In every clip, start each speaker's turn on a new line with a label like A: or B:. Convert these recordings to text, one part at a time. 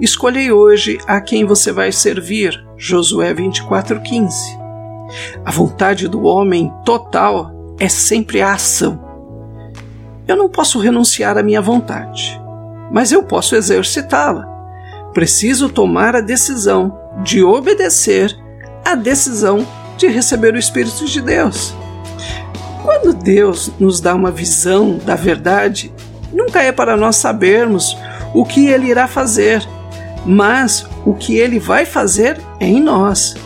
A: Escolhei hoje a quem você vai servir. Josué 24:15. A vontade do homem total é sempre a ação. Eu não posso renunciar à minha vontade, mas eu posso exercitá-la. Preciso tomar a decisão de obedecer à decisão de receber o Espírito de Deus. Quando Deus nos dá uma visão da verdade, nunca é para nós sabermos o que Ele irá fazer, mas o que Ele vai fazer é em nós.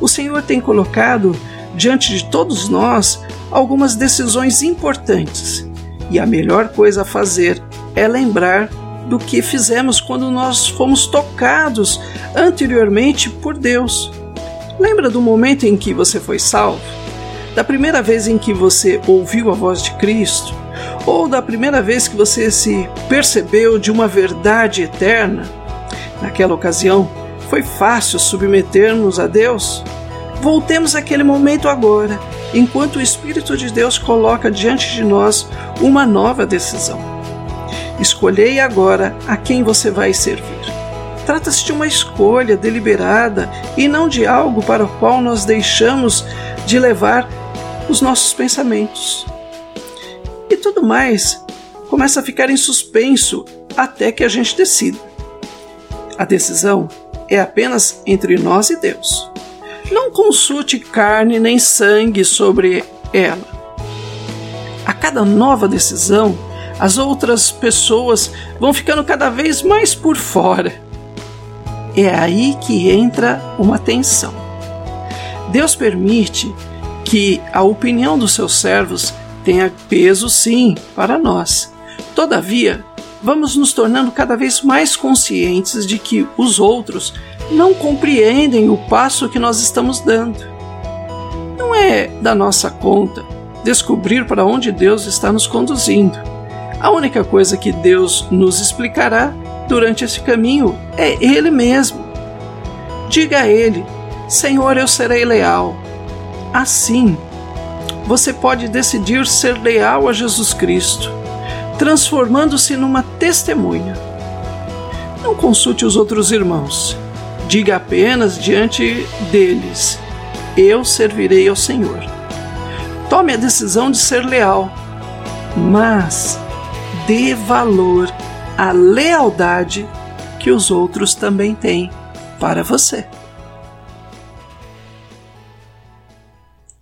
A: O Senhor tem colocado diante de todos nós algumas decisões importantes, e a melhor coisa a fazer é lembrar do que fizemos quando nós fomos tocados anteriormente por Deus. Lembra do momento em que você foi salvo? Da primeira vez em que você ouviu a voz de Cristo? Ou da primeira vez que você se percebeu de uma verdade eterna? Naquela ocasião, foi fácil submetermos a Deus? Voltemos àquele momento agora, enquanto o Espírito de Deus coloca diante de nós uma nova decisão. Escolhei agora a quem você vai servir. Trata-se de uma escolha deliberada e não de algo para o qual nós deixamos de levar os nossos pensamentos. E tudo mais começa a ficar em suspenso até que a gente decida. A decisão é apenas entre nós e Deus. Não consulte carne nem sangue sobre ela. A cada nova decisão, as outras pessoas vão ficando cada vez mais por fora é aí que entra uma tensão. Deus permite que a opinião dos seus servos tenha peso, sim, para nós. Todavia, vamos nos tornando cada vez mais conscientes de que os outros não compreendem o passo que nós estamos dando. Não é da nossa conta descobrir para onde Deus está nos conduzindo. A única coisa que Deus nos explicará durante esse caminho é Ele mesmo. Diga a Ele: Senhor, eu serei leal. Assim, você pode decidir ser leal a Jesus Cristo, transformando-se numa testemunha. Não consulte os outros irmãos. Diga apenas diante deles: Eu servirei ao Senhor. Tome a decisão de ser leal, mas dê valor a lealdade que os outros também têm para você.